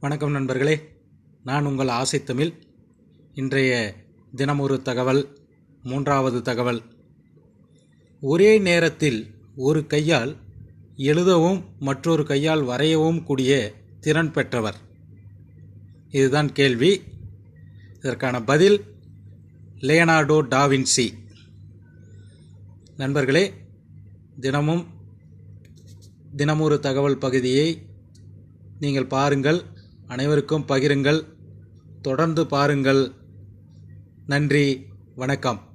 வணக்கம் நண்பர்களே. நான் உங்கள் ஆசை தமிழ். இன்றைய தினமொரு தகவல் மூன்றாவது தகவல். ஒரே நேரத்தில் ஒரு கையால் எழுதவும் மற்றொரு கையால் வரையவும் கூடிய திறன் பெற்றவர். இதுதான் கேள்வி. இதற்கான பதில் லியனார்டோ டாவின்சி நண்பர்களே தினமும் தினமொரு தகவல் பகுதியை நீங்கள் பாருங்கள். அனைவருக்கும் பகிருங்கள். தொடர்ந்து பாருங்கள். நன்றி. வணக்கம்.